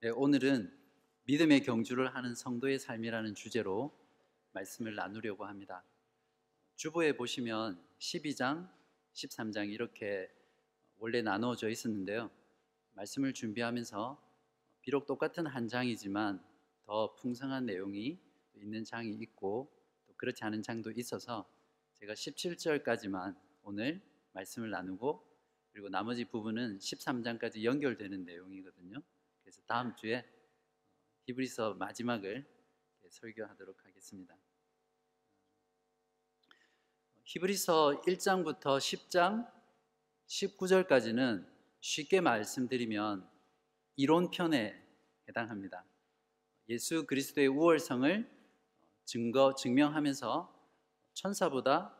네, 오늘은 믿음의 경주를 하는 성도의 삶이라는 주제로 말씀을 나누려고 합니다. 주보에 보시면 12장, 13장 이렇게 원래 나누어져 있었는데요. 말씀을 준비하면서 비록 똑같은 한 장이지만 더 풍성한 내용이 있는 장이 있고 또 그렇지 않은 장도 있어서 제가 17절까지만 오늘 말씀을 나누고 그리고 나머지 부분은 13장까지 연결되는 내용이거든요. 그래서 다음 주에 히브리서 마지막을 설교하도록 하겠습니다. 히브리서 1장부터 10장 19절까지는 쉽게 말씀드리면 이론편에 해당합니다. 예수 그리스도의 우월성을 증거 증명하면서 천사보다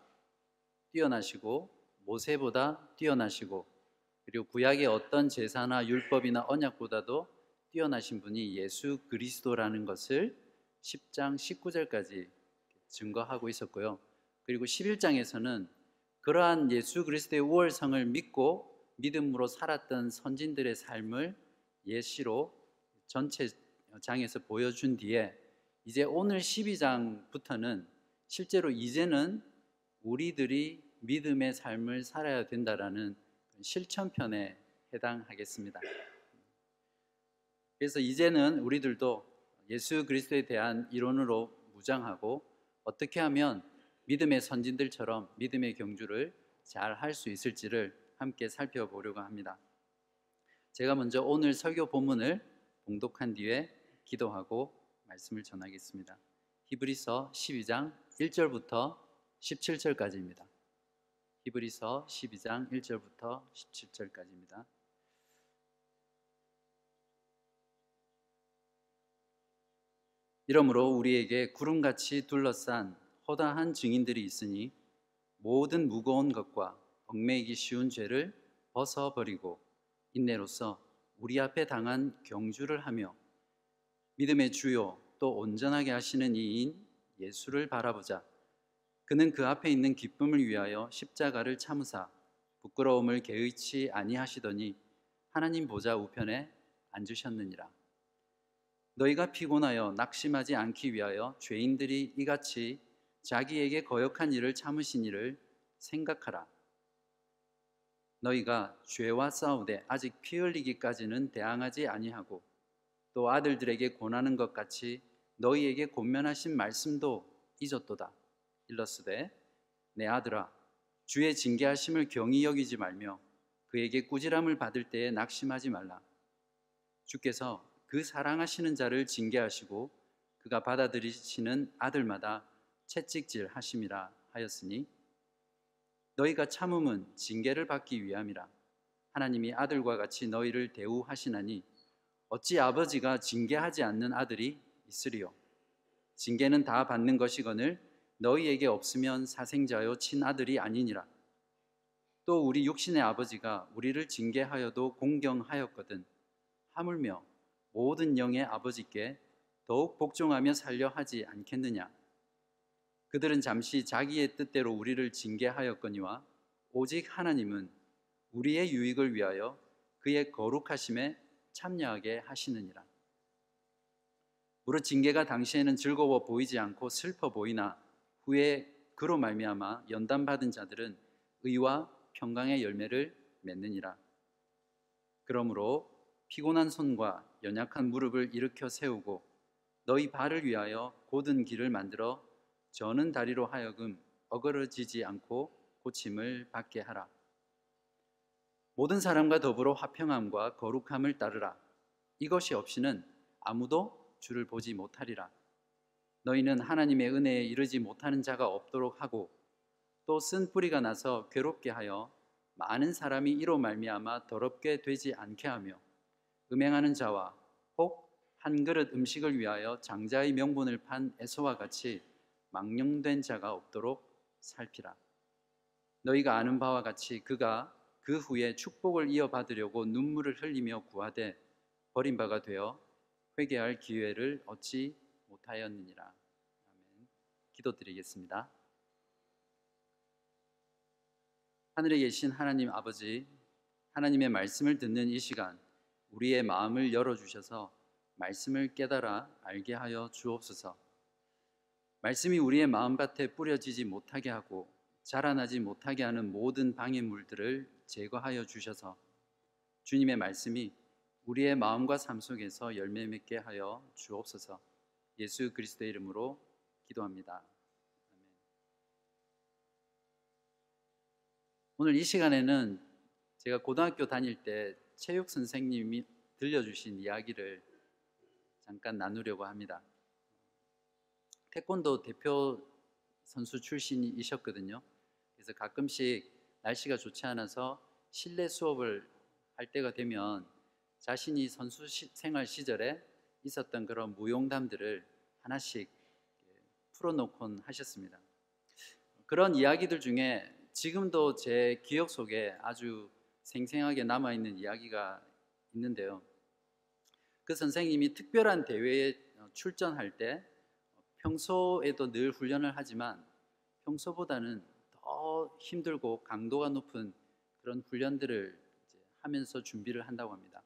뛰어나시고 모세보다 뛰어나시고 그리고 구약의 어떤 제사나 율법이나 언약보다도 뛰어나신 분이 예수 그리스도라는 것을 10장 19절까지 증거하고 있었고요. 그리고 11장에서는 그러한 예수 그리스도의 우월성을 믿고 믿음으로 살았던 선진들의 삶을 예시로 전체 장에서 보여준 뒤에 이제 오늘 12장부터는 실제로 이제는 우리들이 믿음의 삶을 살아야 된다라는 실천편에 해당하겠습니다. 그래서 이제는 우리들도 예수 그리스도에 대한 이론으로 무장하고 어떻게 하면 믿음의 선진들처럼 믿음의 경주를 잘 할 수 있을지를 함께 살펴보려고 합니다. 제가 먼저 오늘 설교 본문을 봉독한 뒤에 기도하고 말씀을 전하겠습니다. 히브리서 12장 1절부터 17절까지입니다. 히브리서 12장 1절부터 17절까지입니다. 이러므로 우리에게 구름같이 둘러싼 허다한 증인들이 있으니 모든 무거운 것과 얽매이기 쉬운 죄를 벗어버리고 인내로서 우리 앞에 당한 경주를 하며 믿음의 주요 또 온전하게 하시는 이인 예수를 바라보자. 그는 그 앞에 있는 기쁨을 위하여 십자가를 참으사 부끄러움을 개의치 아니하시더니 하나님 보좌 우편에 앉으셨느니라. 너희가 피곤하여 낙심하지 않기 위하여 죄인들이 이같이 자기에게 거역한 일을 참으신 일을 생각하라. 너희가 죄와 싸우되 아직 피 흘리기까지는 대항하지 아니하고 또 아들들에게 권하는 것 같이 너희에게 권면하신 말씀도 잊었도다. 일러스되 내 아들아 주의 징계하심을 경히 여기지 말며 그에게 꾸지람을 받을 때에 낙심하지 말라. 주께서 그 사랑하시는 자를 징계하시고 그가 받아들이시는 아들마다 채찍질 하심이라 하였으니 너희가 참음은 징계를 받기 위함이라. 하나님이 아들과 같이 너희를 대우하시나니 어찌 아버지가 징계하지 않는 아들이 있으리요? 징계는 다 받는 것이거늘 너희에게 없으면 사생자요 친아들이 아니니라. 또 우리 육신의 아버지가 우리를 징계하여도 공경하였거든 하물며 모든 영의 아버지께 더욱 복종하며 살려 하지 않겠느냐 그들은 잠시 자기의 뜻대로 우리를 징계하였거니와 오직 하나님은 우리의 유익을 위하여 그의 거룩하심에 참여하게 하시느니라. 무릇 징계가 당시에는 즐거워 보이지 않고 슬퍼 보이나 후에 그로 말미암아 연단 받은 자들은 의와 평강의 열매를 맺느니라. 그러므로 피곤한 손과 연약한 무릎을 일으켜 세우고 너희 발을 위하여 곧은 길을 만들어 저는 다리로 하여금 어그러지지 않고 고침을 받게 하라. 모든 사람과 더불어 화평함과 거룩함을 따르라. 이것이 없이는 아무도 주를 보지 못하리라. 너희는 하나님의 은혜에 이르지 못하는 자가 없도록 하고 또 쓴 뿌리가 나서 괴롭게 하여 많은 사람이 이로 말미암아 더럽게 되지 않게 하며 음행하는 자와 혹 한 그릇 음식을 위하여 장자의 명분을 판 에서와 같이 망령된 자가 없도록 살피라. 너희가 아는 바와 같이 그가 그 후에 축복을 이어받으려고 눈물을 흘리며 구하되 버림바가 되어 회개할 기회를 얻지 못하였느니라. 아멘. 기도드리겠습니다. 하늘에 계신 하나님 아버지, 하나님의 말씀을 듣는 이 시간, 우리의 마음을 열어주셔서 말씀을 깨달아 알게 하여 주옵소서. 말씀이 우리의 마음밭에 뿌려지지 못하게 하고 자라나지 못하게 하는 모든 방해물들을 제거하여 주셔서 주님의 말씀이 우리의 마음과 삶 속에서 열매 맺게 하여 주옵소서. 예수 그리스도의 이름으로 기도합니다. 아멘. 오늘 이 시간에는 제가 고등학교 다닐 때 체육 선생님이 들려주신 이야기를 잠깐 나누려고 합니다. 태권도 대표 선수 출신이셨거든요. 그래서 가끔씩 날씨가 좋지 않아서 실내 수업을 할 때가 되면 자신이 선수 시, 생활 시절에 있었던 그런 무용담들을 하나씩 풀어놓곤 하셨습니다. 그런 이야기들 중에 지금도 제 기억 속에 아주 생생하게 남아있는 이야기가 있는데요. 그 선생님이 특별한 대회에 출전할 때 평소에도 늘 훈련을 하지만 평소보다는 더 힘들고 강도가 높은 그런 훈련들을 하면서 준비를 한다고 합니다.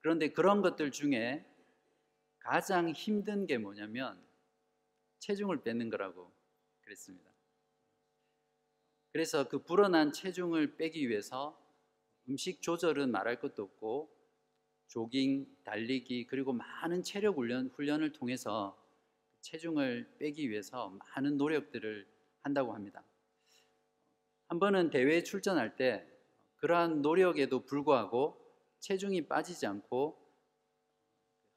그런데 그런 것들 중에 가장 힘든 게 뭐냐면 체중을 빼는 거라고 그랬습니다. 그래서 그 불어난 체중을 빼기 위해서 음식 조절은 말할 것도 없고 조깅, 달리기 그리고 많은 체력 훈련, 훈련을 통해서 체중을 빼기 위해서 많은 노력들을 한다고 합니다. 한 번은 대회에 출전할 때 그러한 노력에도 불구하고 체중이 빠지지 않고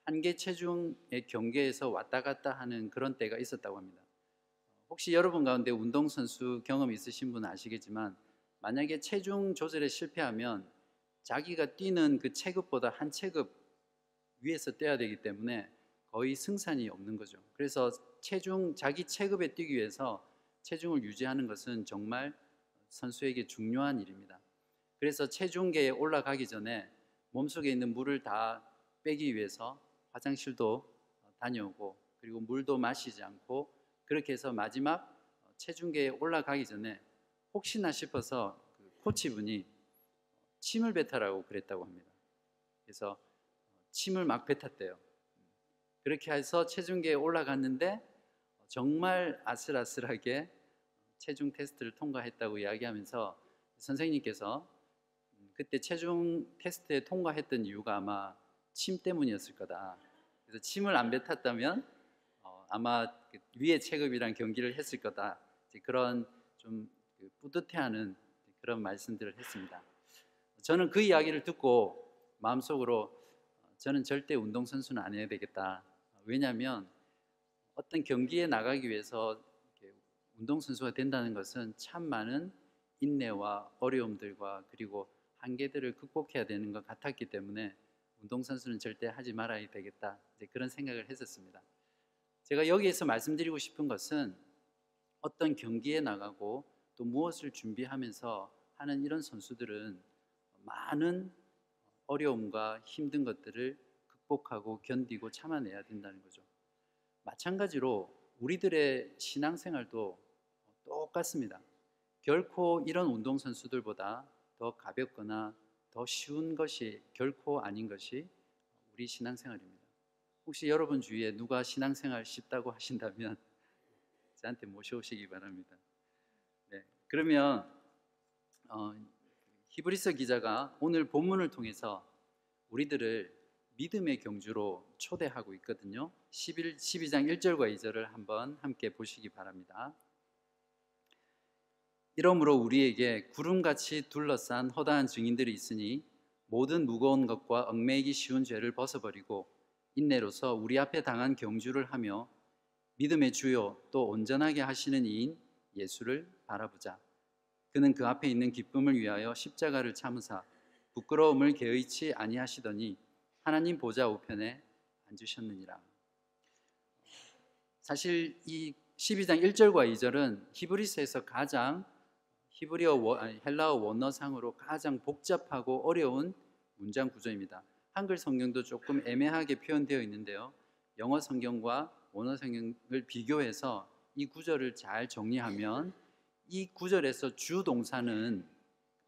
한계 체중의 경계에서 왔다 갔다 하는 그런 때가 있었다고 합니다. 혹시 여러분 가운데 운동선수 경험 있으신 분은 아시겠지만 만약에 체중 조절에 실패하면 자기가 뛰는 그 체급보다 한 체급 위에서 뛰어야 되기 때문에 거의 승산이 없는 거죠. 그래서 체중 자기 체급에 뛰기 위해서 체중을 유지하는 것은 정말 선수에게 중요한 일입니다. 그래서 체중계에 올라가기 전에 몸속에 있는 물을 다 빼기 위해서 화장실도 다녀오고 그리고 물도 마시지 않고 그렇게 해서 마지막 체중계에 올라가기 전에 혹시나 싶어서 그 코치분이 침을 뱉어라고 그랬다고 합니다. 그래서 침을 막 뱉었대요. 그렇게 해서 체중계에 올라갔는데 정말 아슬아슬하게 체중 테스트를 통과했다고 이야기하면서 선생님께서 그때 체중 테스트에 통과했던 이유가 아마 침 때문이었을 거다. 그래서 침을 안 뱉었다면 어, 아마 그 위의 체급이랑 경기를 했을 거다. 그런 좀 그 뿌듯해하는 그런 말씀들을 했습니다. 저는 그 이야기를 듣고 마음속으로 어, 저는 절대 운동선수는 안 해야 되겠다. 왜냐하면 어떤 경기에 나가기 위해서 운동선수가 된다는 것은 참 많은 인내와 어려움들과 그리고 한계들을 극복해야 되는 것 같았기 때문에 운동선수는 절대 하지 말아야 되겠다. 그런 생각을 했었습니다. 제가 여기에서 말씀드리고 싶은 것은 어떤 경기에 나가고 또 무엇을 준비하면서 하는 이런 선수들은 많은 어려움과 힘든 것들을 극복하고 견디고 참아내야 된다는 거죠. 마찬가지로 우리들의 신앙생활도 똑같습니다. 결코 이런 운동선수들보다 더 가볍거나 더 쉬운 것이 결코 아닌 것이 우리 신앙생활입니다. 혹시 여러분 주위에 누가 신앙생활 쉽다고 하신다면 저한테 모셔오시기 바랍니다. 네, 그러면 어, 히브리서 기자가 오늘 본문을 통해서 우리들을 믿음의 경주로 초대하고 있거든요. 11, 12장 1절과 2절을 한번 함께 보시기 바랍니다. 이러므로 우리에게 구름같이 둘러싼 허다한 증인들이 있으니 모든 무거운 것과 얽매이기 쉬운 죄를 벗어버리고 인내로서 우리 앞에 당한 경주를 하며 믿음의 주요 또 온전하게 하시는 이인 예수를 바라보자. 그는 그 앞에 있는 기쁨을 위하여 십자가를 참으사 부끄러움을 개의치 아니하시더니 하나님 보좌 우편에 앉으셨느니라. 사실 이 12장 1절과 2절은 히브리서에서 가장 히브리어 헬라어 원어상으로 가장 복잡하고 어려운 문장 구조입니다. 한글 성경도 조금 애매하게 표현되어 있는데요. 영어 성경과 원어 성경을 비교해서 이 구절을 잘 정리하면 이 구절에서 주 동사는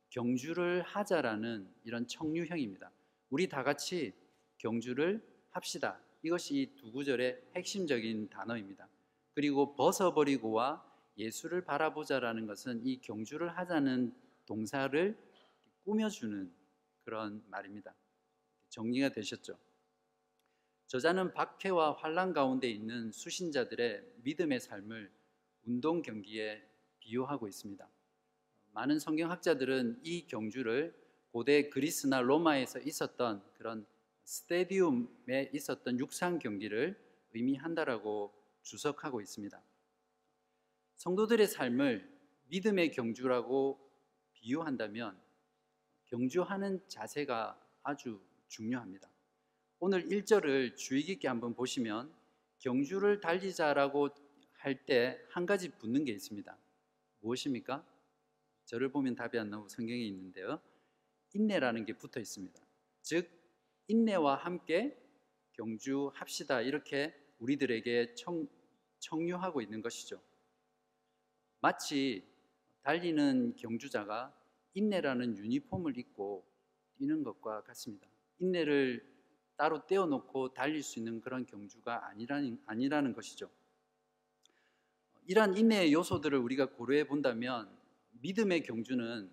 경주를 하자라는 이런 청유형입니다. 우리 다 같이 경주를 합시다. 이것이 이 두 구절의 핵심적인 단어입니다. 그리고 벗어버리고와 예수를 바라보자라는 것은 이 경주를 하자는 동사를 꾸며주는 그런 말입니다. 정리가 되셨죠? 저자는 박해와 환란 가운데 있는 수신자들의 믿음의 삶을 운동 경기에 비유하고 있습니다. 많은 성경학자들은 이 경주를 고대 그리스나 로마에서 있었던 그런 스테디움에 있었던 육상 경기를 의미한다라고 주석하고 있습니다. 성도들의 삶을 믿음의 경주라고 비유한다면 경주하는 자세가 아주 중요합니다. 오늘 1절을 주의 깊게 한번 보시면 경주를 달리자라고 할 때 한 가지 붙는 게 있습니다. 무엇입니까? 저를 보면 답이 안 나오고 성경에 있는데요. 인내라는 게 붙어 있습니다. 즉 인내와 함께 경주합시다 이렇게 우리들에게 청, 청유하고 있는 것이죠. 마치 달리는 경주자가 인내라는 유니폼을 입고 뛰는 것과 같습니다. 인내를 따로 떼어놓고 달릴 수 있는 그런 경주가 아니라는, 아니라는 것이죠. 이러한 인내의 요소들을 우리가 고려해 본다면 믿음의 경주는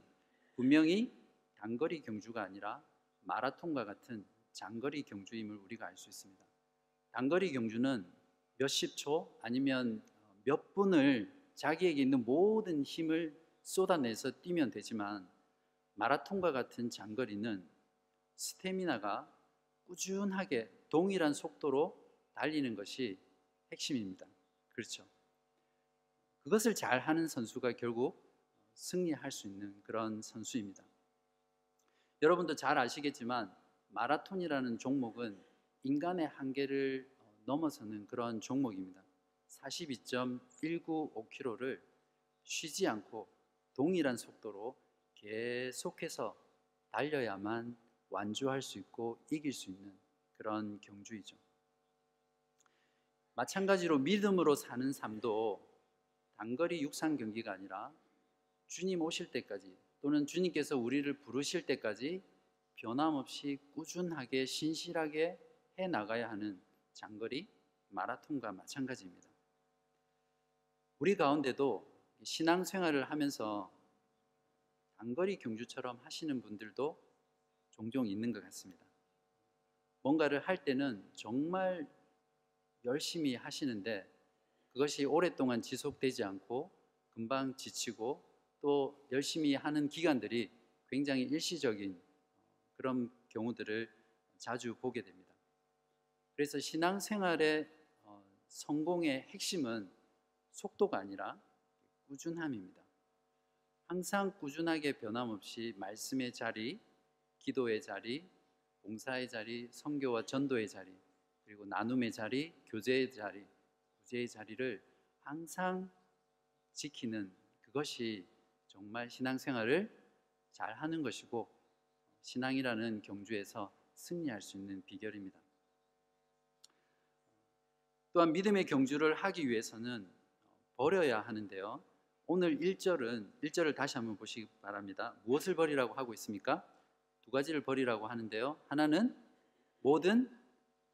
분명히 단거리 경주가 아니라 마라톤과 같은 장거리 경주임을 우리가 알 수 있습니다. 단거리 경주는 몇십 초 아니면 몇 분을 자기에게 있는 모든 힘을 쏟아내서 뛰면 되지만 마라톤과 같은 장거리는 스태미나가 꾸준하게 동일한 속도로 달리는 것이 핵심입니다. 그렇죠. 그것을 잘 하는 선수가 결국 승리할 수 있는 그런 선수입니다. 여러분도 잘 아시겠지만 마라톤이라는 종목은 인간의 한계를 넘어서는 그런 종목입니다. 42.195km를 쉬지 않고 동일한 속도로 계속해서 달려야만 완주할 수 있고 이길 수 있는 그런 경주이죠. 마찬가지로 믿음으로 사는 삶도 단거리 육상 경기가 아니라 주님 오실 때까지 또는 주님께서 우리를 부르실 때까지 변함없이 꾸준하게 신실하게 해 나가야 하는 장거리 마라톤과 마찬가지입니다. 우리 가운데도 신앙생활을 하면서 단거리 경주처럼 하시는 분들도 종종 있는 것 같습니다. 뭔가를 할 때는 정말 열심히 하시는데 그것이 오랫동안 지속되지 않고 금방 지치고 또 열심히 하는 기간들이 굉장히 일시적인 그런 경우들을 자주 보게 됩니다. 그래서 신앙생활의 어, 성공의 핵심은 속도가 아니라 꾸준함입니다. 항상 꾸준하게 변함없이 말씀의 자리, 기도의 자리, 봉사의 자리, 선교와 전도의 자리, 그리고 나눔의 자리, 교제의 자리, 구 제의 자리를 항상 지키는 그것이 정말 신앙생활을 잘 하는 것이고 신앙이라는 경주에서 승리할 수 있는 비결입니다. 또한 믿음의 경주를 하기 위해서는 버려야 하는데요. 오늘 1절은 1절을 다시 한번 보시기 바랍니다. 무엇을 버리라고 하고 있습니까? 두 가지를 버리라고 하는데요. 하나는 모든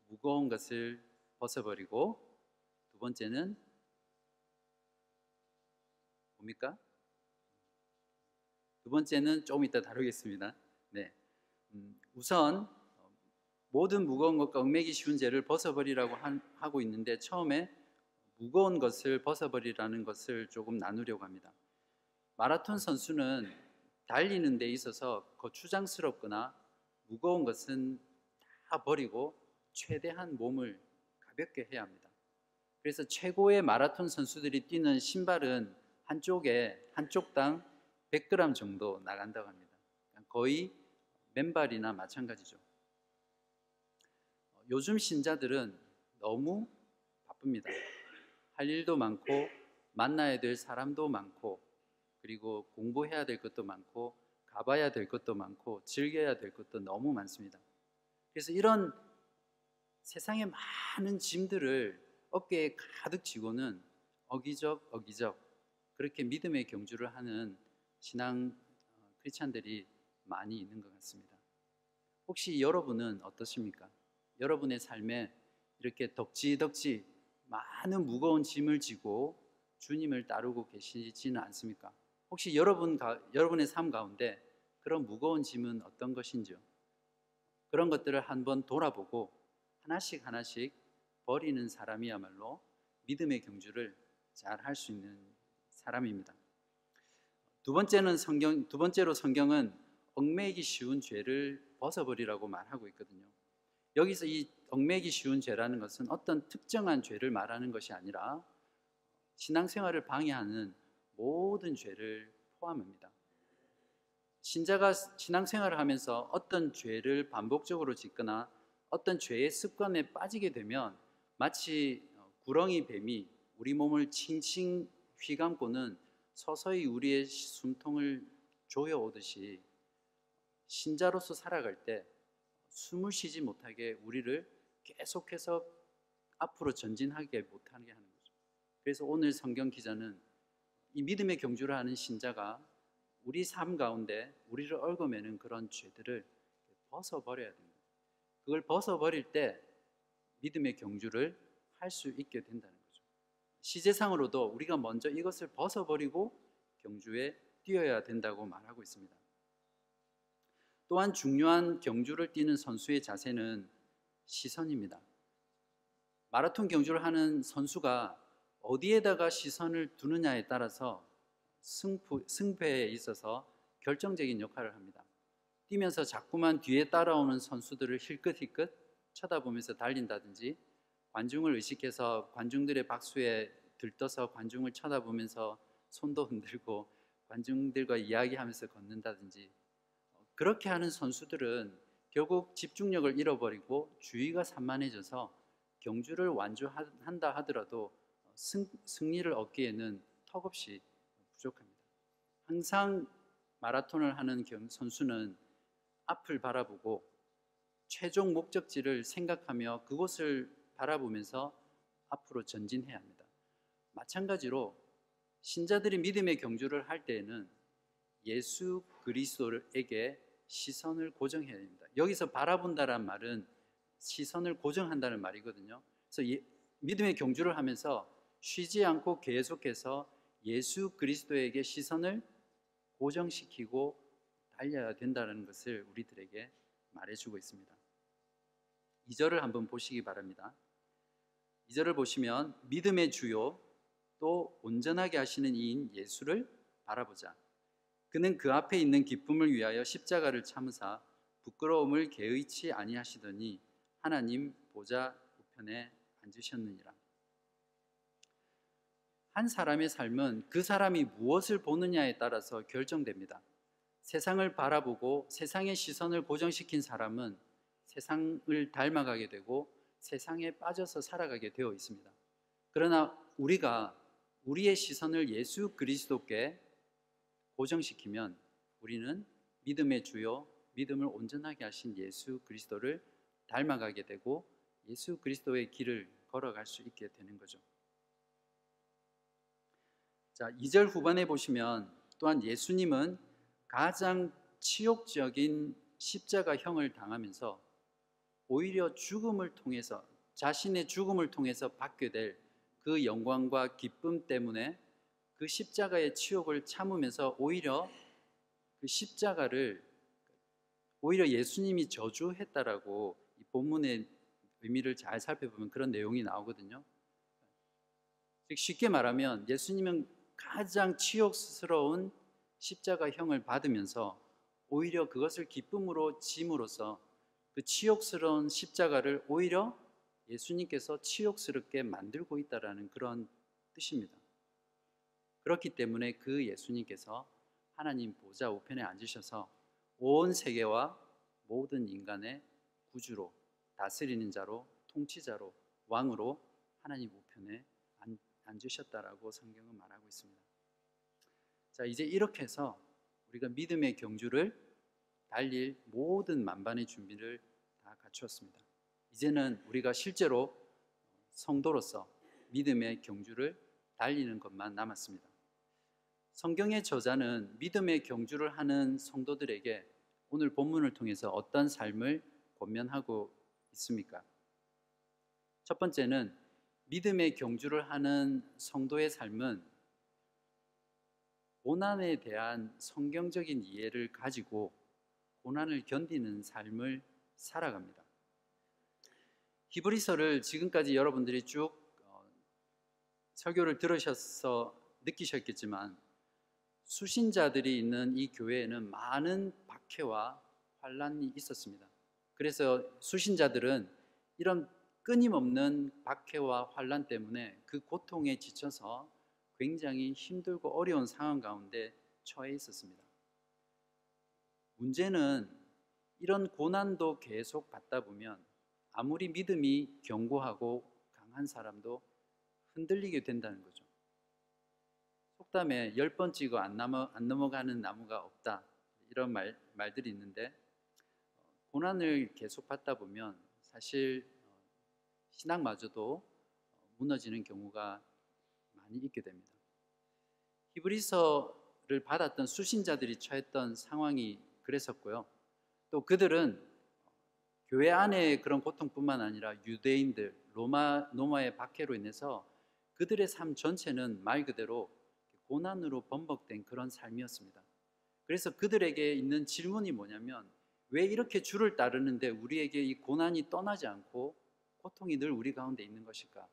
무거운 것을 벗어버리고 두 번째는 뭡니까? 두 번째는 좀 이따 다루겠습니다. 네. 음, 우선 모든 무거운 것과 얽매기 쉬운 죄를 벗어버리라고 한, 하고 있는데 처음에 무거운 것을 벗어버리라는 것을 조금 나누려고 합니다. 마라톤 선수는 달리는 데 있어서 거추장스럽거나 무거운 것은 다 버리고 최대한 몸을 가볍게 해야 합니다. 그래서 최고의 마라톤 선수들이 뛰는 신발은 한쪽에 한쪽당 100g 정도 나간다고 합니다. 거의 맨발이나 마찬가지죠. 요즘 신자들은 너무 바쁩니다. 할 일도 많고 만나야 될 사람도 많고 그리고 공부해야 될 것도 많고 가봐야 될 것도 많고 즐겨야 될 것도 너무 많습니다. 그래서 이런 세상의 많은 짐들을 어깨에 가득 지고는 어기적 어기적 그렇게 믿음의 경주를 하는 신앙 어, 크리스찬들이 많이 있는 것 같습니다. 혹시 여러분은 어떠십니까? 여러분의 삶에 이렇게 덕지덕지 많은 무거운 짐을 지고 주님을 따르고 계시지는 않습니까? 혹시 여러분 가, 여러분의 삶 가운데 그런 무거운 짐은 어떤 것인지요? 그런 것들을 한번 돌아보고 하나씩 하나씩 버리는 사람이야말로 믿음의 경주를 잘 할 수 있는 사람입니다. 두 번째는 성경 두 번째로 성경은 얽매이기 쉬운 죄를 벗어버리라고 말하고 있거든요. 여기서 이 얽매이기 쉬운 죄라는 것은 어떤 특정한 죄를 말하는 것이 아니라 신앙생활을 방해하는 모든 죄를 포함합니다. 신자가 신앙생활을 하면서 어떤 죄를 반복적으로 짓거나 어떤 죄의 습관에 빠지게 되면 마치 구렁이 뱀이 우리 몸을 칭칭 휘감고는 서서히 우리의 숨통을 조여오듯이 신자로서 살아갈 때 숨을 쉬지 못하게 우리를 계속해서 앞으로 전진하게 못하게 하는 거죠. 그래서 오늘 성경 기자는 이 믿음의 경주를 하는 신자가 우리 삶 가운데 우리를 얽어매는 그런 죄들을 벗어버려야 됩니다. 그걸 벗어버릴 때 믿음의 경주를 할 수 있게 된다는 거죠. 시제상으로도 우리가 먼저 이것을 벗어버리고 경주에 뛰어야 된다고 말하고 있습니다. 또한 중요한 경주를 뛰는 선수의 자세는 시선입니다. 마라톤 경주를 하는 선수가 어디에다가 시선을 두느냐에 따라서 승부, 승패에 있어서 결정적인 역할을 합니다. 뛰면서 자꾸만 뒤에 따라오는 선수들을 힐끗힐끗 쳐다보면서 달린다든지 관중을 의식해서 관중들의 박수에 들떠서 관중을 쳐다보면서 손도 흔들고 관중들과 이야기하면서 걷는다든지 그렇게 하는 선수들은 결국 집중력을 잃어버리고 주의가 산만해져서 경주를 완주한다 하더라도 승, 승리를 얻기에는 턱없이 부족합니다. 항상 마라톤을 하는 선수는 앞을 바라보고 최종 목적지를 생각하며 그곳을 바라보면서 앞으로 전진해야 합니다. 마찬가지로 신자들이 믿음의 경주를 할 때에는 예수 그리스도에게 시선을 고정해야 됩니다. 여기서 바라본다란 말은 시선을 고정한다는 말이거든요. 그래서 예, 믿음의 경주를 하면서 쉬지 않고 계속해서 예수 그리스도에게 시선을 고정시키고 달려야 된다는 것을 우리들에게 말해주고 있습니다. 2절을 한번 보시기 바랍니다. 2절을 보시면 믿음의 주요 또 온전하게 하시는 이인 예수를 바라보자. 그는 그 앞에 있는 기쁨을 위하여 십자가를 참으사 부끄러움을 개의치 아니하시더니 하나님 보좌 우편에 앉으셨느니라. 한 사람의 삶은 그 사람이 무엇을 보느냐에 따라서 결정됩니다. 세상을 바라보고 세상의 시선을 고정시킨 사람은 세상을 닮아가게 되고 세상에 빠져서 살아가게 되어 있습니다. 그러나 우리가 우리의 시선을 예수 그리스도께 고정시키면 우리는 믿음의 주요 믿음을 온전하게 하신 예수 그리스도를 닮아가게 되고 예수 그리스도의 길을 걸어갈 수 있게 되는 거죠. 자, 2절 후반에 보시면 또한 예수님은 가장 치욕적인 십자가형을 당하면서 오히려 죽음을 통해서 자신의 죽음을 통해서 받게 될 그 영광과 기쁨 때문에 그 십자가의 치욕을 참으면서 오히려 그 십자가를 오히려 예수님이 저주했다라고 이 본문의 의미를 잘 살펴보면 그런 내용이 나오거든요. 즉 쉽게 말하면 예수님은 가장 치욕스러운 십자가형을 받으면서 오히려 그것을 기쁨으로 짐으로써 그 치욕스러운 십자가를 오히려 예수님께서 치욕스럽게 만들고 있다라는 그런 뜻입니다. 그렇기 때문에 그 예수님께서 하나님 보좌 우편에 앉으셔서 온 세계와 모든 인간의 구주로 다스리는 자로 통치자로 왕으로 하나님 우편에 앉으셨다라고 성경은 말하고 있습니다. 자, 이제 이렇게 해서 우리가 믿음의 경주를 달릴 모든 만반의 준비를 다 갖추었습니다. 이제는 우리가 실제로 성도로서 믿음의 경주를 달리는 것만 남았습니다. 성경의 저자는 믿음의 경주를 하는 성도들에게 오늘 본문을 통해서 어떤 삶을 권면하고 있습니까? 첫 번째는 믿음의 경주를 하는 성도의 삶은 고난에 대한 성경적인 이해를 가지고 고난을 견디는 삶을 살아갑니다. 히브리서를 지금까지 여러분들이 쭉 어, 설교를 들으셔서 느끼셨겠지만 수신자들이 있는 이 교회에는 많은 박해와 환란이 있었습니다. 그래서 수신자들은 이런 끊임없는 박해와 환란 때문에 그 고통에 지쳐서 굉장히 힘들고 어려운 상황 가운데 처해 있었습니다. 문제는 이런 고난도 계속 받다 보면 아무리 믿음이 견고하고 강한 사람도 흔들리게 된다는 거죠. 속담에 열 번 찍어 안, 넘어, 안 넘어가는 나무가 없다 이런 말, 말들이 있는데 고난을 계속 받다 보면 사실 신앙마저도 무너지는 경우가 많이 있게 됩니다. 히브리서를 받았던 수신자들이 처했던 상황이 그랬었고요. 또 그들은 교회 안에 그런 고통뿐만 아니라 유대인들, 로마, 로마의 박해로 인해서 그들의 삶 전체는 말 그대로 고난으로 번복된 그런 삶이었습니다. 그래서 그들에게 있는 질문이 뭐냐면 왜 이렇게 주를 따르는데 우리에게 이 고난이 떠나지 않고 고통이 늘 우리 가운데 있는 것일까?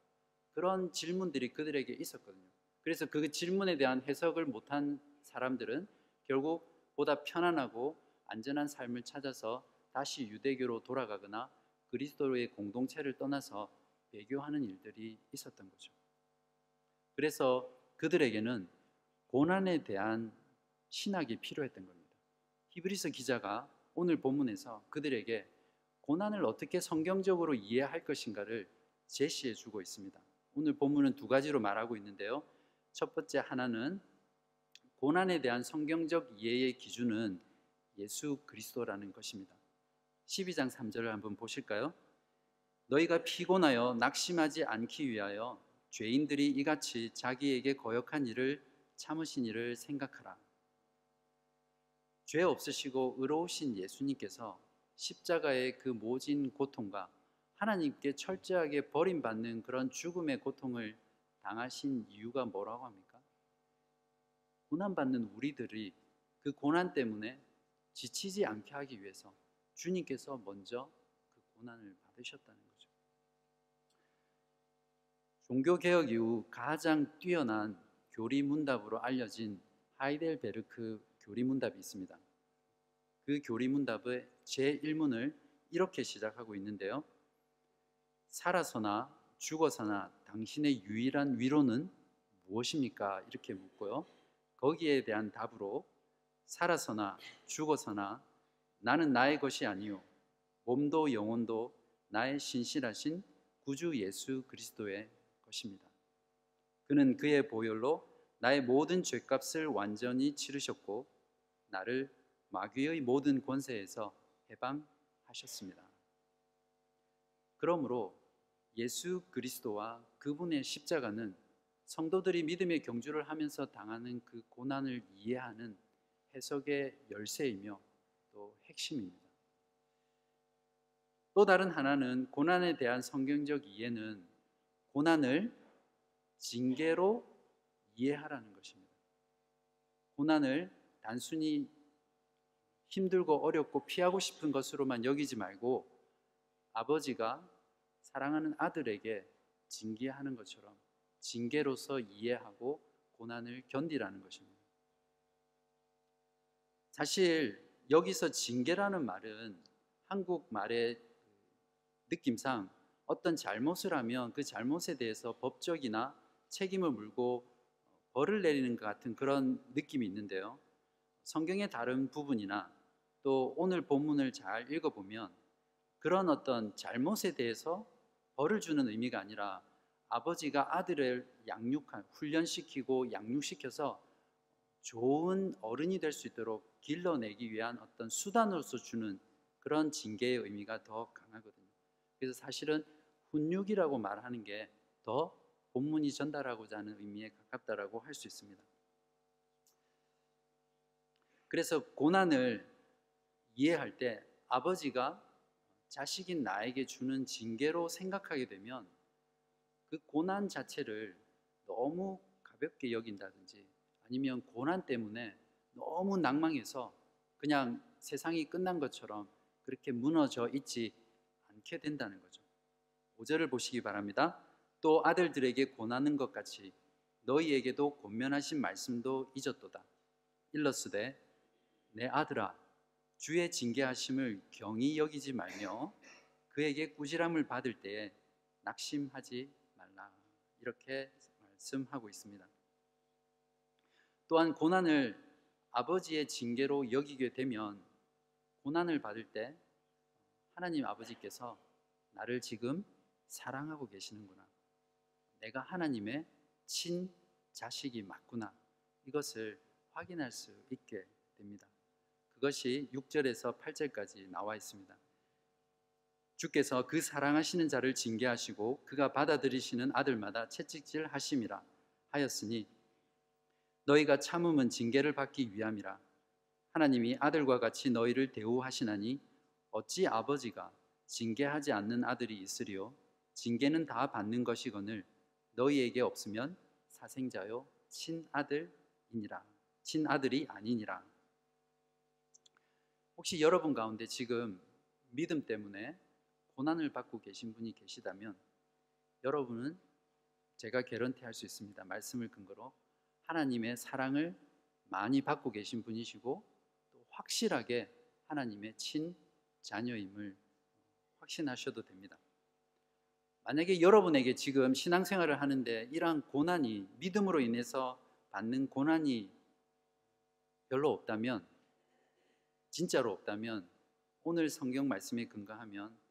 그런 질문들이 그들에게 있었거든요. 그래서 그 질문에 대한 해석을 못한 사람들은 결국 보다 편안하고 안전한 삶을 찾아서 다시 유대교로 돌아가거나 그리스도의 공동체를 떠나서 배교하는 일들이 있었던 거죠. 그래서 그들에게는 고난에 대한 신학이 필요했던 겁니다. 히브리서 기자가 오늘 본문에서 그들에게 고난을 어떻게 성경적으로 이해할 것인가를 제시해 주고 있습니다. 오늘 본문은 두 가지로 말하고 있는데요. 첫 번째 하나는 고난에 대한 성경적 이해의 기준은 예수 그리스도라는 것입니다. 12장 3절을 한번 보실까요? 너희가 피곤하여 낙심하지 않기 위하여 죄인들이 이같이 자기에게 거역한 일을 참으신 일을 생각하라. 죄 없으시고 의로우신 예수님께서 십자가의 그 모진 고통과 하나님께 철저하게 버림받는 그런 죽음의 고통을 당하신 이유가 뭐라고 합니까? 고난받는 우리들이 그 고난 때문에 지치지 않게 하기 위해서 주님께서 먼저 그 고난을 받으셨다는 거죠. 종교개혁 이후 가장 뛰어난 교리 문답으로 알려진 하이델베르크 교리 문답이 있습니다. 그 교리 문답의 제1문을 이렇게 시작하고 있는데요. 살아서나 죽어서나 당신의 유일한 위로는 무엇입니까? 이렇게 묻고요. 거기에 대한 답으로 살아서나 죽어서나 나는 나의 것이 아니요 몸도 영혼도 나의 신실하신 구주 예수 그리스도의 것입니다. 그는 그의 보혈로 나의 모든 죄값을 완전히 치르셨고 나를 마귀의 모든 권세에서 해방하셨습니다. 그러므로 예수 그리스도와 그분의 십자가는 성도들이 믿음의 경주를 하면서 당하는 그 고난을 이해하는 해석의 열쇠이며 또 핵심입니다. 또 다른 하나는 고난에 대한 성경적 이해는 고난을 징계로 이해하라는 것입니다. 고난을 단순히 힘들고 어렵고 피하고 싶은 것으로만 여기지 말고 아버지가 사랑하는 아들에게 징계하는 것처럼 징계로서 이해하고 고난을 견디라는 것입니다. 사실 여기서 징계라는 말은 한국 말의 느낌상 어떤 잘못을 하면 그 잘못에 대해서 법적이나 책임을 물고 벌을 내리는 것 같은 그런 느낌이 있는데요. 성경의 다른 부분이나 또 오늘 본문을 잘 읽어보면 그런 어떤 잘못에 대해서 벌을 주는 의미가 아니라 아버지가 아들을 양육한 훈련시키고 양육시켜서 좋은 어른이 될 수 있도록 길러내기 위한 어떤 수단으로서 주는 그런 징계의 의미가 더 강하거든요. 그래서 사실은 훈육이라고 말하는 게 더 본문이 전달하고자 하는 의미에 가깝다라고 할 수 있습니다. 그래서 고난을 이해할 때 아버지가 자식인 나에게 주는 징계로 생각하게 되면 그 고난 자체를 너무 가볍게 여긴다든지 아니면 고난 때문에 너무 낭망해서 그냥 세상이 끝난 것처럼 그렇게 무너져 있지 않게 된다는 거죠. 5절을 보시기 바랍니다. 또 아들들에게 고나는 것 같이 너희에게도 권면하신 말씀도 잊었도다. 일러스되 내 아들아 주의 징계하심을 경히 여기지 말며 그에게 꾸지람을 받을 때에 낙심하지. 이렇게 말씀하고 있습니다. 또한 고난을 아버지의 징계로 여기게 되면 고난을 받을 때 하나님 아버지께서 나를 지금 사랑하고 계시는구나. 내가 하나님의 친 자식이 맞구나. 이것을 확인할 수 있게 됩니다. 그것이 6절에서 8절까지 나와 있습니다. 주께서 그 사랑하시는 자를 징계하시고 그가 받아들이시는 아들마다 채찍질 하심이라 하였으니 너희가 참음은 징계를 받기 위함이라. 하나님이 아들과 같이 너희를 대우하시나니 어찌 아버지가 징계하지 않는 아들이 있으리요? 징계는 다 받는 것이거늘 너희에게 없으면 사생자요 친아들이니라. 친아들이 아니니라. 혹시 여러분 가운데 지금 믿음 때문에 고난을 받고 계신 분이 계시다면 여러분은 제가 개런티 할 수 있습니다. 말씀을 근거로 하나님의 사랑을 많이 받고 계신 분이시고 또 확실하게 하나님의 친 자녀임을 확신하셔도 됩니다. 만약에 여러분에게 지금 신앙생활을 하는데 이러한 고난이 믿음으로 인해서 받는 고난이 별로 없다면 진짜로 없다면 오늘 성경 말씀에 근거하면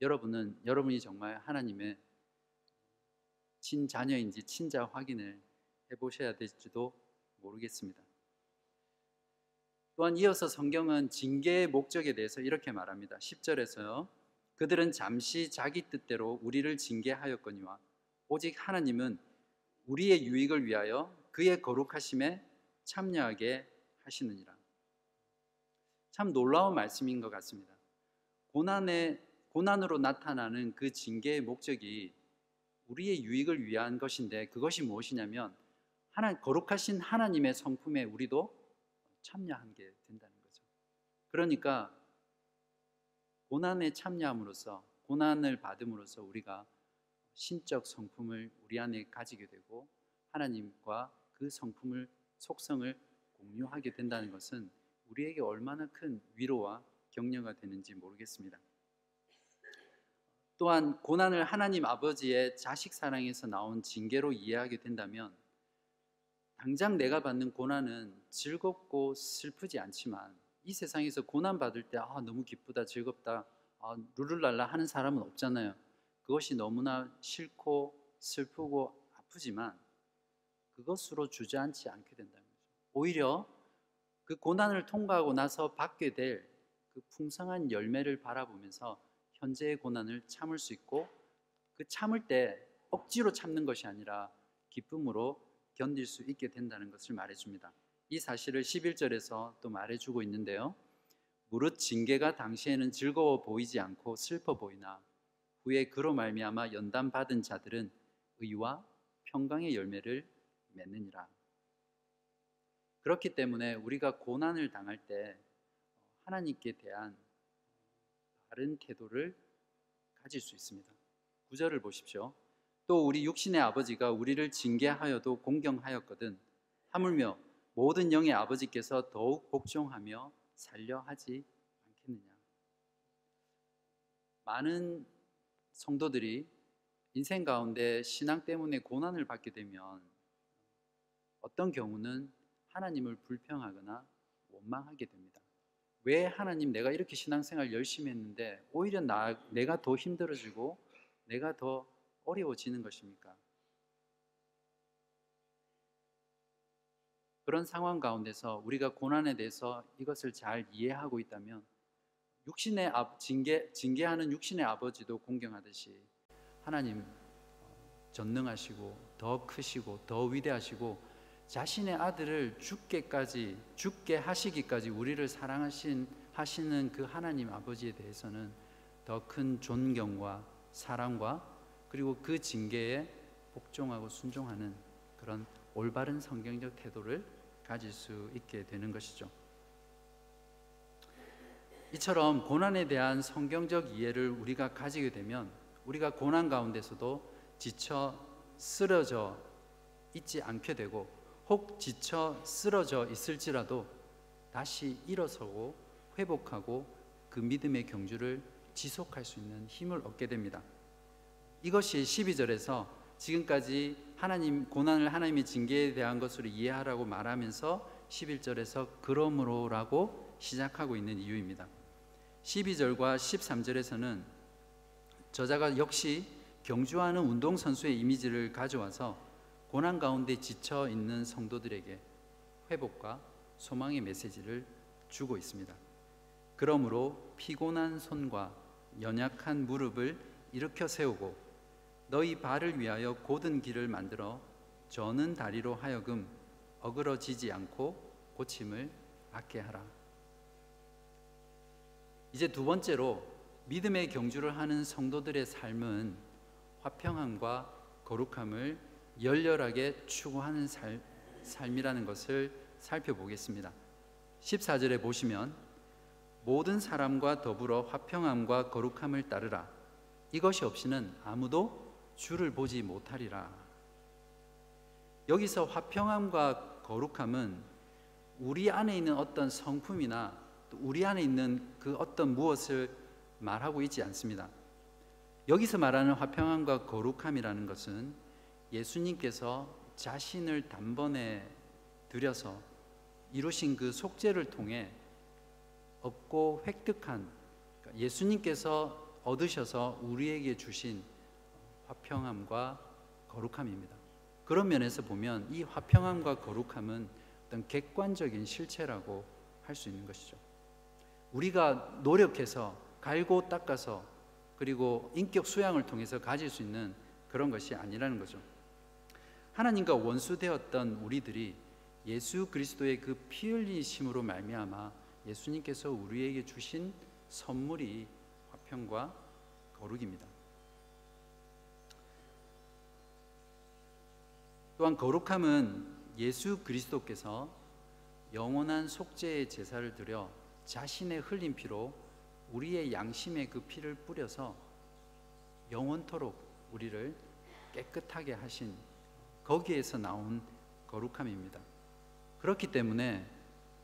여러분은 여러분이 정말 하나님의 친자녀인지 친자 확인을 해보셔야 될지도 모르겠습니다. 또한 이어서 성경은 징계의 목적에 대해서 이렇게 말합니다. 10절에서요. 그들은 잠시 자기 뜻대로 우리를 징계하였거니와 오직 하나님은 우리의 유익을 위하여 그의 거룩하심에 참여하게 하시느니라. 참 놀라운 말씀인 것 같습니다. 고난의 고난으로 나타나는 그 징계의 목적이 우리의 유익을 위한 것인데 그것이 무엇이냐면 하나 거룩하신 하나님의 성품에 우리도 참여한 게 된다는 거죠. 그러니까 고난에 참여함으로써 고난을 받음으로써 우리가 신적 성품을 우리 안에 가지게 되고 하나님과 그 성품을 속성을 공유하게 된다는 것은 우리에게 얼마나 큰 위로와 격려가 되는지 모르겠습니다. 또한 고난을 하나님 아버지의 자식 사랑에서 나온 징계로 이해하게 된다면 당장 내가 받는 고난은 즐겁고 슬프지 않지만 이 세상에서 고난 받을 때 아, 너무 기쁘다 즐겁다 아, 룰루랄라 하는 사람은 없잖아요. 그것이 너무나 싫고 슬프고 아프지만 그것으로 주저앉지 않게 된다는 거죠. 오히려 그 고난을 통과하고 나서 받게 될 그 풍성한 열매를 바라보면서 현재의 고난을 참을 수 있고 그 참을 때 억지로 참는 것이 아니라 기쁨으로 견딜 수 있게 된다는 것을 말해줍니다. 이 사실을 11절에서 또 말해주고 있는데요. 무릇 징계가 당시에는 즐거워 보이지 않고 슬퍼 보이나 후에 그로 말미암아 연단 받은 자들은 의와 평강의 열매를 맺느니라. 그렇기 때문에 우리가 고난을 당할 때 하나님께 대한 바른 태도를 가질 수 있습니다. 구절을 보십시오. 또 우리 육신의 아버지가 우리를 징계하여도 공경하였거든 하물며 모든 영의 아버지께서 더욱 복종하며 살려 하지 않겠느냐. 많은 성도들이 인생 가운데 신앙 때문에 고난을 받게 되면 어떤 경우는 하나님을 불평하거나 원망하게 됩니다. 왜 하나님 내가 이렇게 신앙생활 열심히 했는데 오히려 나, 내가 더 힘들어지고 내가 더 어려워지는 것입니까? 그런 상황 가운데서 우리가 고난에 대해서 이것을 잘 이해하고 있다면 육신의 아, 징계, 징계하는 육신의 아버지도 공경하듯이 하나님 어, 전능하시고 더 크시고 더 위대하시고 자신의 아들을 죽게까지 죽게 하시기까지 우리를 사랑하신 하시는 그 하나님 아버지에 대해서는 더 큰 존경과 사랑과 그리고 그 징계에 복종하고 순종하는 그런 올바른 성경적 태도를 가질 수 있게 되는 것이죠. 이처럼 고난에 대한 성경적 이해를 우리가 가지게 되면 우리가 고난 가운데서도 지쳐 쓰러져 있지 않게 되고 혹 지쳐 쓰러져 있을지라도 다시 일어서고 회복하고 그 믿음의 경주를 지속할 수 있는 힘을 얻게 됩니다. 이것이 12절에서 지금까지 하나님 고난을 하나님의 징계에 대한 것으로 이해하라고 말하면서 11절에서 그러므로라고 시작하고 있는 이유입니다. 12절과 13절에서는 저자가 역시 경주하는 운동선수의 이미지를 가져와서 고난 가운데 지쳐 있는 성도들에게 회복과 소망의 메시지를 주고 있습니다. 그러므로 피곤한 손과 연약한 무릎을 일으켜 세우고 너희 발을 위하여 곧은 길을 만들어 저는 다리로 하여금 어그러지지 않고 고침을 받게 하라. 이제 두 번째로 믿음의 경주를 하는 성도들의 삶은 화평함과 거룩함을 열렬하게 추구하는 살, 삶이라는 것을 살펴보겠습니다. 14절에 보시면 모든 사람과 더불어 화평함과 거룩함을 따르라. 이것이 없이는 아무도 주를 보지 못하리라. 여기서 화평함과 거룩함은 우리 안에 있는 어떤 성품이나 우리 안에 있는 그 어떤 무엇을 말하고 있지 않습니다. 여기서 말하는 화평함과 거룩함이라는 것은 예수님께서 자신을 단번에 들여서 이루신 그 속죄를 통해 얻고 획득한 그러니까 예수님께서 얻으셔서 우리에게 주신 화평함과 거룩함입니다. 그런 면에서 보면 이 화평함과 거룩함은 어떤 객관적인 실체라고 할 수 있는 것이죠. 우리가 노력해서 갈고 닦아서 그리고 인격 수양을 통해서 가질 수 있는 그런 것이 아니라는 거죠. 하나님과 원수되었던 우리들이 예수 그리스도의 그 피 흘리심으로 말미암아 예수님께서 우리에게 주신 선물이 화평과 거룩입니다. 또한 거룩함은 예수 그리스도께서 영원한 속죄의 제사를 드려 자신의 흘린 피로 우리의 양심의 그 피를 뿌려서 영원토록 우리를 깨끗하게 하신 거기에서 나온 거룩함입니다. 그렇기 때문에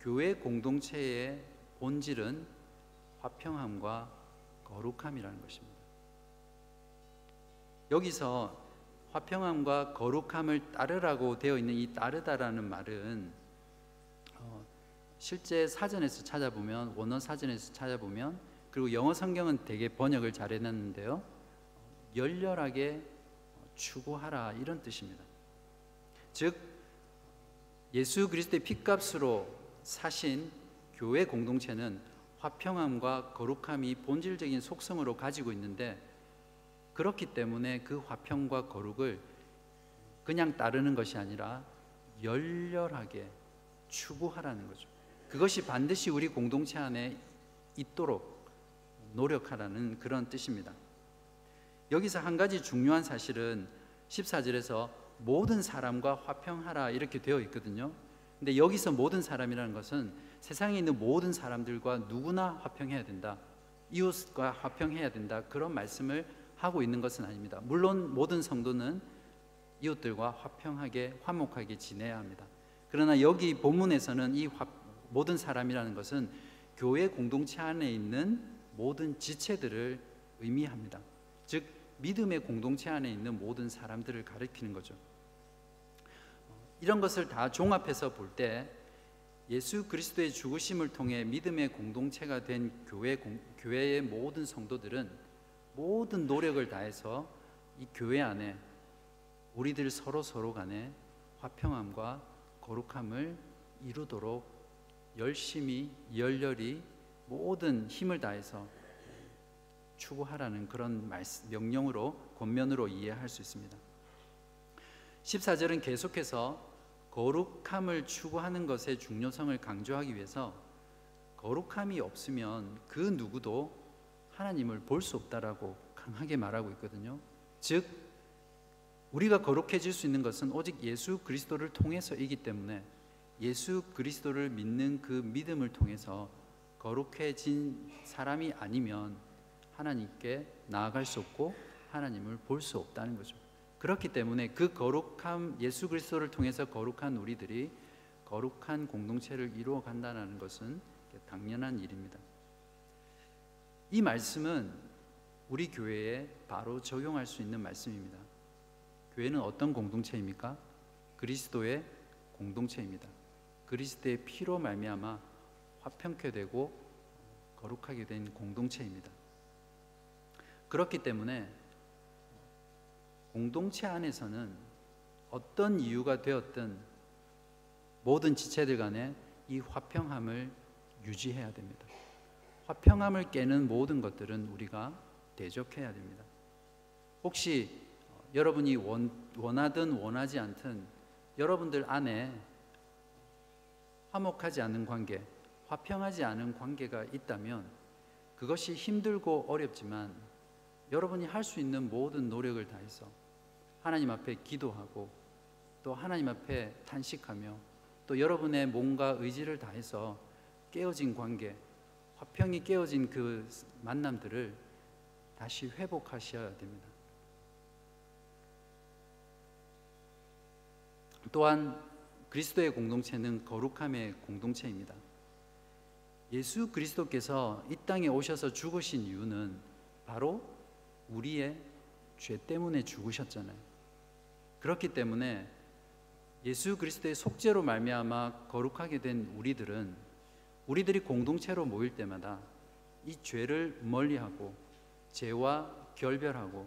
교회 공동체의 본질은 화평함과 거룩함이라는 것입니다. 여기서 화평함과 거룩함을 따르라고 되어 있는 이 따르다라는 말은 어, 실제 사전에서 찾아보면 원어 사전에서 찾아보면 그리고 영어 성경은 되게 번역을 잘 해놨는데요 열렬하게 추구하라 이런 뜻입니다. 즉 예수 그리스도의 피값으로 사신 교회 공동체는 화평함과 거룩함이 본질적인 속성으로 가지고 있는데 그렇기 때문에 그 화평과 거룩을 그냥 따르는 것이 아니라 열렬하게 추구하라는 거죠. 그것이 반드시 우리 공동체 안에 있도록 노력하라는 그런 뜻입니다. 여기서 한 가지 중요한 사실은 14절에서 모든 사람과 화평하라 이렇게 되어 있거든요. 근데 여기서 모든 사람이라는 것은 세상에 있는 모든 사람들과 누구나 화평해야 된다. 이웃과 화평해야 된다. 그런 말씀을 하고 있는 것은 아닙니다. 물론 모든 성도는 이웃들과 화평하게 화목하게 지내야 합니다. 그러나 여기 본문에서는 이 화, 모든 사람이라는 것은 교회 공동체 안에 있는 모든 지체들을 의미합니다. 즉 믿음의 공동체 안에 있는 모든 사람들을 가리키는 거죠. 이런 것을 다 종합해서 볼 때 예수 그리스도의 죽으심을 통해 믿음의 공동체가 된 교회 공, 교회의 모든 성도들은 모든 노력을 다해서 이 교회 안에 우리들 서로 서로 간에 화평함과 거룩함을 이루도록 열심히 열렬히 모든 힘을 다해서 추구하라는 그런 말씀, 명령으로 권면으로 이해할 수 있습니다. 14절은 계속해서 거룩함을 추구하는 것의 중요성을 강조하기 위해서 거룩함이 없으면 그 누구도 하나님을 볼 수 없다라고 강하게 말하고 있거든요. 즉 우리가 거룩해질 수 있는 것은 오직 예수 그리스도를 통해서이기 때문에 예수 그리스도를 믿는 그 믿음을 통해서 거룩해진 사람이 아니면 하나님께 나아갈 수 없고 하나님을 볼 수 없다는 거죠. 그렇기 때문에 그 거룩함 예수 그리스도를 통해서 거룩한 우리들이 거룩한 공동체를 이루어 간다는 것은 당연한 일입니다. 이 말씀은 우리 교회에 바로 적용할 수 있는 말씀입니다. 교회는 어떤 공동체입니까? 그리스도의 공동체입니다. 그리스도의 피로 말미암아 화평케 되고 거룩하게 된 공동체입니다. 그렇기 때문에 공동체 안에서는 어떤 이유가 되었든 모든 지체들 간에 이 화평함을 유지해야 됩니다. 화평함을 깨는 모든 것들은 우리가 대적해야 됩니다. 혹시 여러분이 원, 원하든 원하지 않든 여러분들 안에 화목하지 않은 관계, 화평하지 않은 관계가 있다면 그것이 힘들고 어렵지만 여러분이 할 수 있는 모든 노력을 다해서 하나님 앞에 기도하고 또 하나님 앞에 탄식하며 또 여러분의 몸과 의지를 다해서 깨어진 관계, 화평이 깨어진 그 만남들을 다시 회복하셔야 됩니다. 또한 그리스도의 공동체는 거룩함의 공동체입니다. 예수 그리스도께서 이 땅에 오셔서 죽으신 이유는 바로 우리의 죄 때문에 죽으셨잖아요. 그렇기 때문에 예수 그리스도의 속죄로 말미암아 거룩하게 된 우리들은 우리들이 공동체로 모일 때마다 이 죄를 멀리하고 죄와 결별하고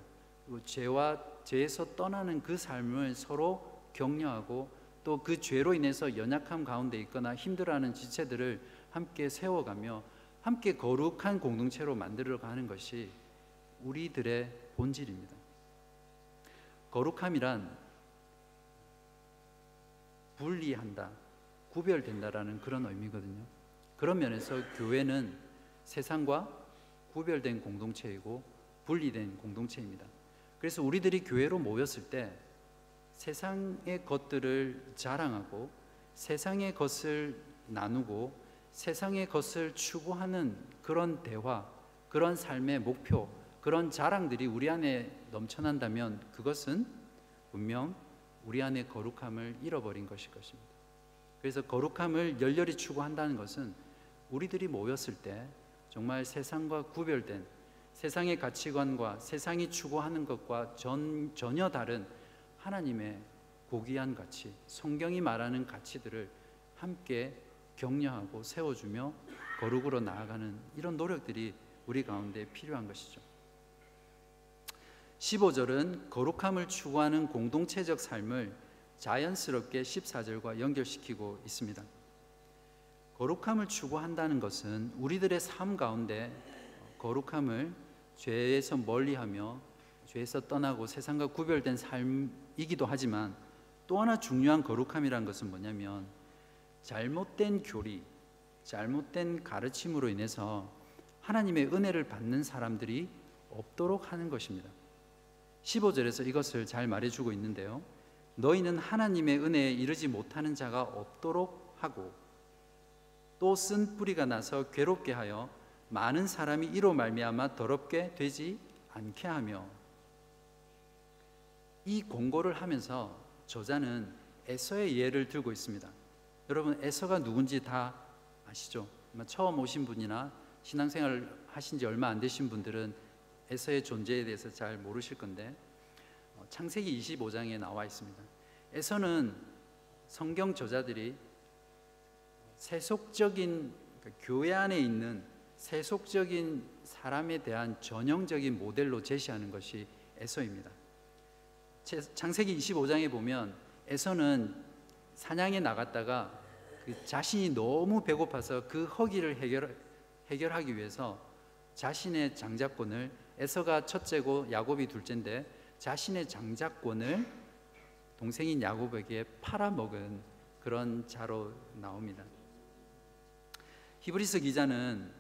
죄와 죄에서 떠나는 그 삶을 서로 격려하고 또 그 죄로 인해서 연약함 가운데 있거나 힘들어하는 지체들을 함께 세워가며 함께 거룩한 공동체로 만들어 가는 것이 우리들의 본질입니다. 거룩함이란 분리한다, 구별된다라는 그런 의미거든요. 그런 면에서 교회는 세상과 구별된 공동체이고 분리된 공동체입니다. 그래서 우리들이 교회로 모였을 때 세상의 것들을 자랑하고 세상의 것을 나누고 세상의 것을 추구하는 그런 대화, 그런 삶의 목표, 그런 자랑들이 우리 안에 넘쳐난다면 그것은 분명 우리 안에 거룩함을 잃어버린 것일 것입니다. 그래서 거룩함을 열렬히 추구한다는 것은 우리들이 모였을 때 정말 세상과 구별된 세상의 가치관과 세상이 추구하는 것과 전, 전혀 다른 하나님의 고귀한 가치, 성경이 말하는 가치들을 함께 격려하고 세워주며 거룩으로 나아가는 이런 노력들이 우리 가운데 필요한 것이죠. 15절은 거룩함을 추구하는 공동체적 삶을 자연스럽게 14절과 연결시키고 있습니다. 거룩함을 추구한다는 것은 우리들의 삶 가운데 거룩함을 죄에서 멀리하며 죄에서 떠나고 세상과 구별된 삶이기도 하지만 또 하나 중요한 거룩함이란 것은 뭐냐면 잘못된 교리, 잘못된 가르침으로 인해서 하나님의 은혜를 받는 사람들이 없도록 하는 것입니다. 15절에서 이것을 잘 말해주고 있는데요. 너희는 하나님의 은혜에 이르지 못하는 자가 없도록 하고 또 쓴 뿌리가 나서 괴롭게 하여 많은 사람이 이로 말미암아 더럽게 되지 않게 하며 이 공고를 하면서 저자는 에서의 예를 들고 있습니다. 여러분 에서가 누군지 다 아시죠? 처음 오신 분이나 신앙생활 하신 지 얼마 안 되신 분들은 에서의 존재에 대해서 잘 모르실 건데 어, 창세기 25장에 나와 있습니다. 에서는 성경 저자들이 세속적인 그러니까 교회 안에 있는 세속적인 사람에 대한 전형적인 모델로 제시하는 것이 에서입니다. 창세기 25장에 보면 에서는 사냥에 나갔다가 그 자신이 너무 배고파서 그 허기를 해결, 해결하기 위해서 자신의 장자권을 에서가 첫째고 야곱이 둘째인데 자신의 장자권을 동생인 야곱에게 팔아먹은 그런 자로 나옵니다. 히브리서 기자는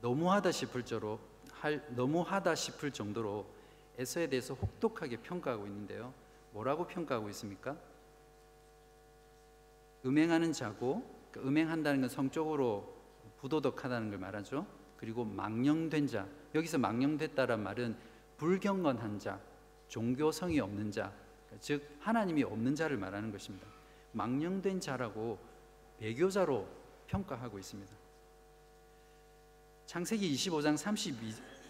너무하다 싶을 정도로 할, 너무하다 싶을 정도로 에서에 대해서 혹독하게 평가하고 있는데요. 뭐라고 평가하고 있습니까? 음행하는 자고 그 음행한다는 건 성적으로 부도덕하다는 걸 말하죠. 그리고 망령된 자 여기서 망령됐다란 말은 불경건한 자, 종교성이 없는 자, 즉 하나님이 없는 자를 말하는 것입니다. 망령된 자라고 배교자로 평가하고 있습니다. 창세기 25장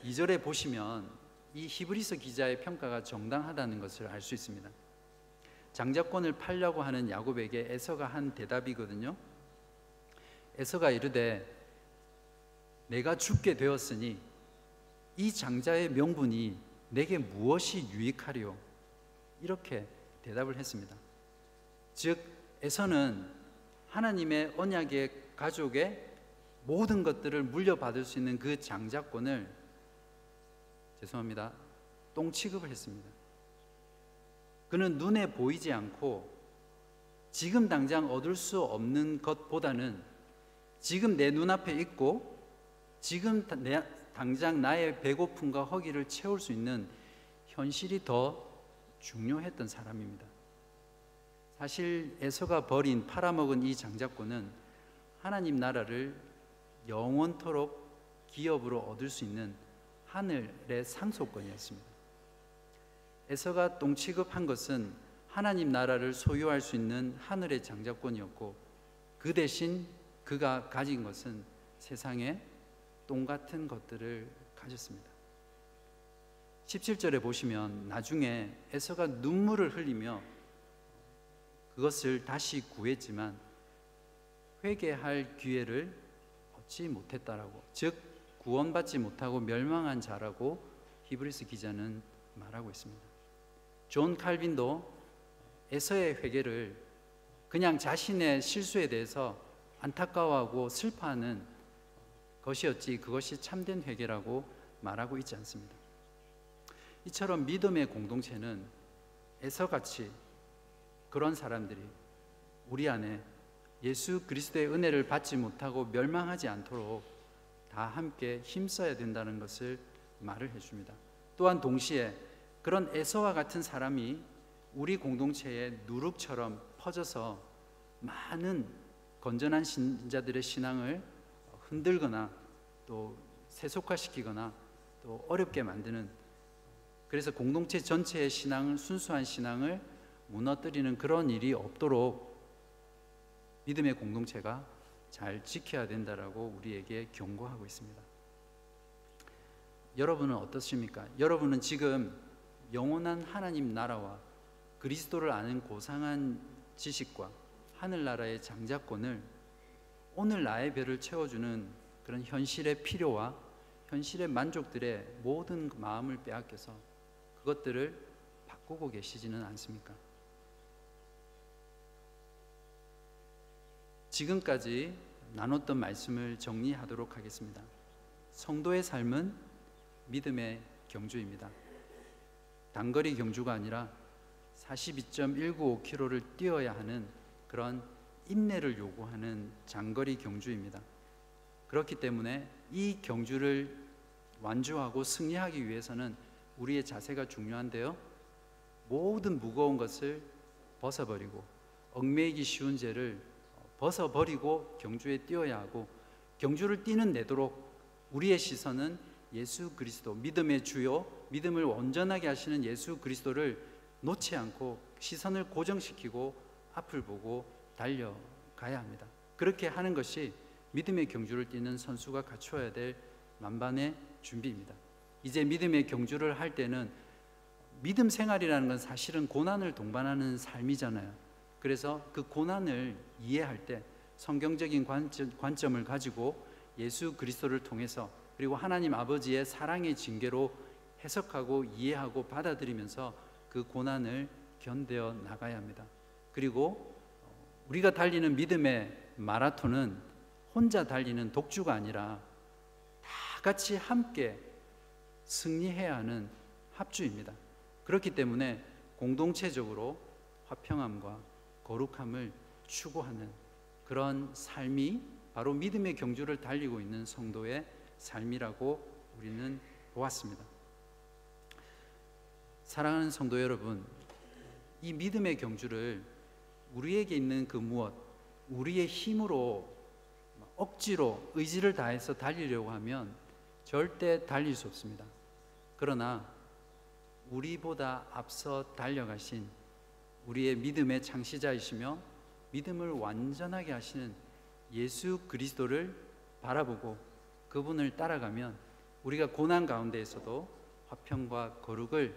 32절에 보시면 이 히브리서 기자의 평가가 정당하다는 것을 알 수 있습니다. 장자권을 팔려고 하는 야곱에게 에서가 한 대답이거든요. 에서가 이르되 내가 죽게 되었으니 이 장자의 명분이 내게 무엇이 유익하리요? 이렇게 대답을 했습니다. 즉 에서는 하나님의 언약의 가족의 모든 것들을 물려받을 수 있는 그 장자권을 죄송합니다. 똥 취급을 했습니다. 그는 눈에 보이지 않고 지금 당장 얻을 수 없는 것보다는 지금 내 눈앞에 있고 지금 내, 당장 나의 배고픔과 허기를 채울 수 있는 현실이 더 중요했던 사람입니다. 사실 에서가 버린 팔아먹은 이 장자권은 하나님 나라를 영원토록 기업으로 얻을 수 있는 하늘의 상속권이었습니다. 에서가 똥 취급한 것은 하나님 나라를 소유할 수 있는 하늘의 장자권이었고 그 대신 그가 가진 것은 세상에 똥 같은 것들을 가졌습니다. 17절에 보시면 나중에 에서가 눈물을 흘리며 그것을 다시 구했지만 회개할 기회를 얻지 못했다라고 즉 구원받지 못하고 멸망한 자라고 히브리서 기자는 말하고 있습니다. 존 칼빈도 에서의 회개를 그냥 자신의 실수에 대해서 안타까워하고 슬퍼하는 것이었지 그것이 참된 회개라고 말하고 있지 않습니다. 이처럼 믿음의 공동체는 에서같이 그런 사람들이 우리 안에 예수 그리스도의 은혜를 받지 못하고 멸망하지 않도록 다 함께 힘써야 된다는 것을 말을 해줍니다. 또한 동시에 그런 에서와 같은 사람이 우리 공동체에 누룩처럼 퍼져서 많은 건전한 신자들의 신앙을 흔들거나 또 세속화시키거나 또 어렵게 만드는 그래서 공동체 전체의 신앙을 순수한 신앙을 무너뜨리는 그런 일이 없도록 믿음의 공동체가 잘 지켜야 된다라고 우리에게 경고하고 있습니다. 여러분은 어떻습니까? 여러분은 지금 영원한 하나님 나라와 그리스도를 아는 고상한 지식과 하늘나라의 장자권을 오늘 나의 배를 채워주는 그런 현실의 필요와 현실의 만족들의 모든 마음을 빼앗겨서 그것들을 바꾸고 계시지는 않습니까? 지금까지 나눴던 말씀을 정리하도록 하겠습니다. 성도의 삶은 믿음의 경주입니다. 단거리 경주가 아니라 42.195km를 뛰어야 하는 그런 인내를 요구하는 장거리 경주입니다. 그렇기 때문에 이 경주를 완주하고 승리하기 위해서는 우리의 자세가 중요한데요. 모든 무거운 것을 벗어버리고 얽매이기 쉬운 죄를 벗어버리고 경주에 뛰어야 하고 경주를 뛰는 내도록 우리의 시선은 예수 그리스도 믿음의 주요 믿음을 온전하게 하시는 예수 그리스도를 놓지 않고 시선을 고정시키고 앞을 보고 달려가야 합니다. 그렇게 하는 것이 믿음의 경주를 뛰는 선수가 갖추어야 될 만반의 준비입니다. 이제 믿음의 경주를 할 때는 믿음 생활이라는 건 사실은 고난을 동반하는 삶이잖아요. 그래서 그 고난을 이해할 때 성경적인 관점, 을 가지고 예수 그리스도를 통해서 그리고 하나님 아버지의 사랑의 징계로 해석하고 이해하고 받아들이면서 그 고난을 견뎌 나가야 합니다. 그리고 우리가 달리는 믿음의 마라톤은 혼자 달리는 독주가 아니라 다 같이 함께 승리해야 하는 합주입니다. 그렇기 때문에 공동체적으로 화평함과 거룩함을 추구하는 그런 삶이 바로 믿음의 경주를 달리고 있는 성도의 삶이라고 우리는 보았습니다. 사랑하는 성도 여러분, 이 믿음의 경주를 우리에게 있는 그 무엇, 우리의 힘으로 억지로 의지를 다해서 달리려고 하면 절대 달릴 수 없습니다. 그러나 우리보다 앞서 달려가신 우리의 믿음의 창시자이시며 믿음을 완전하게 하시는 예수 그리스도를 바라보고 그분을 따라가면 우리가 고난 가운데에서도 화평과 거룩을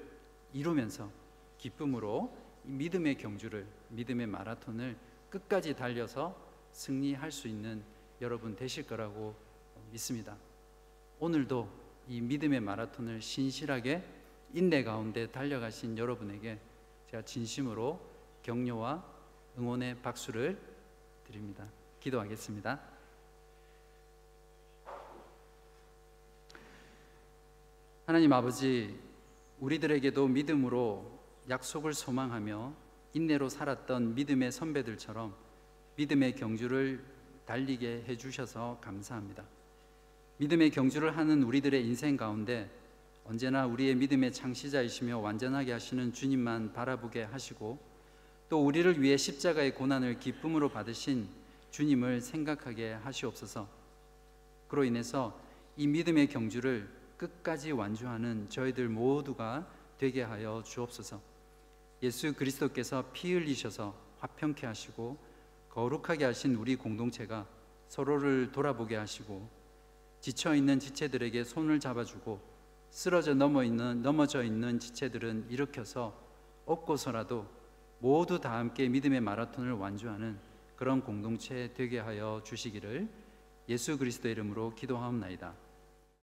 이루면서 기쁨으로 이 믿음의 경주를 믿음의 마라톤을 끝까지 달려서 승리할 수 있는 여러분 되실 거라고 믿습니다. 오늘도 이 믿음의 마라톤을 신실하게 인내 가운데 달려가신 여러분에게 제가 진심으로 격려와 응원의 박수를 드립니다. 기도하겠습니다. 하나님 아버지, 우리들에게도 믿음으로 약속을 소망하며 인내로 살았던 믿음의 선배들처럼 믿음의 경주를 달리게 해주셔서 감사합니다. 믿음의 경주를 하는 우리들의 인생 가운데 언제나 우리의 믿음의 창시자이시며 완전하게 하시는 주님만 바라보게 하시고 또 우리를 위해 십자가의 고난을 기쁨으로 받으신 주님을 생각하게 하시옵소서. 그로 인해서 이 믿음의 경주를 끝까지 완주하는 저희들 모두가 되게 하여 주옵소서. 예수 그리스도께서 피 흘리셔서 화평케 하시고 거룩하게 하신 우리 공동체가 서로를 돌아보게 하시고 지쳐 있는 지체들에게 손을 잡아주고 쓰러져 넘어 있는 넘어져 있는 지체들은 일으켜서 업고서라도 모두 다 함께 믿음의 마라톤을 완주하는 그런 공동체 되게 하여 주시기를 예수 그리스도 이름으로 기도하옵나이다.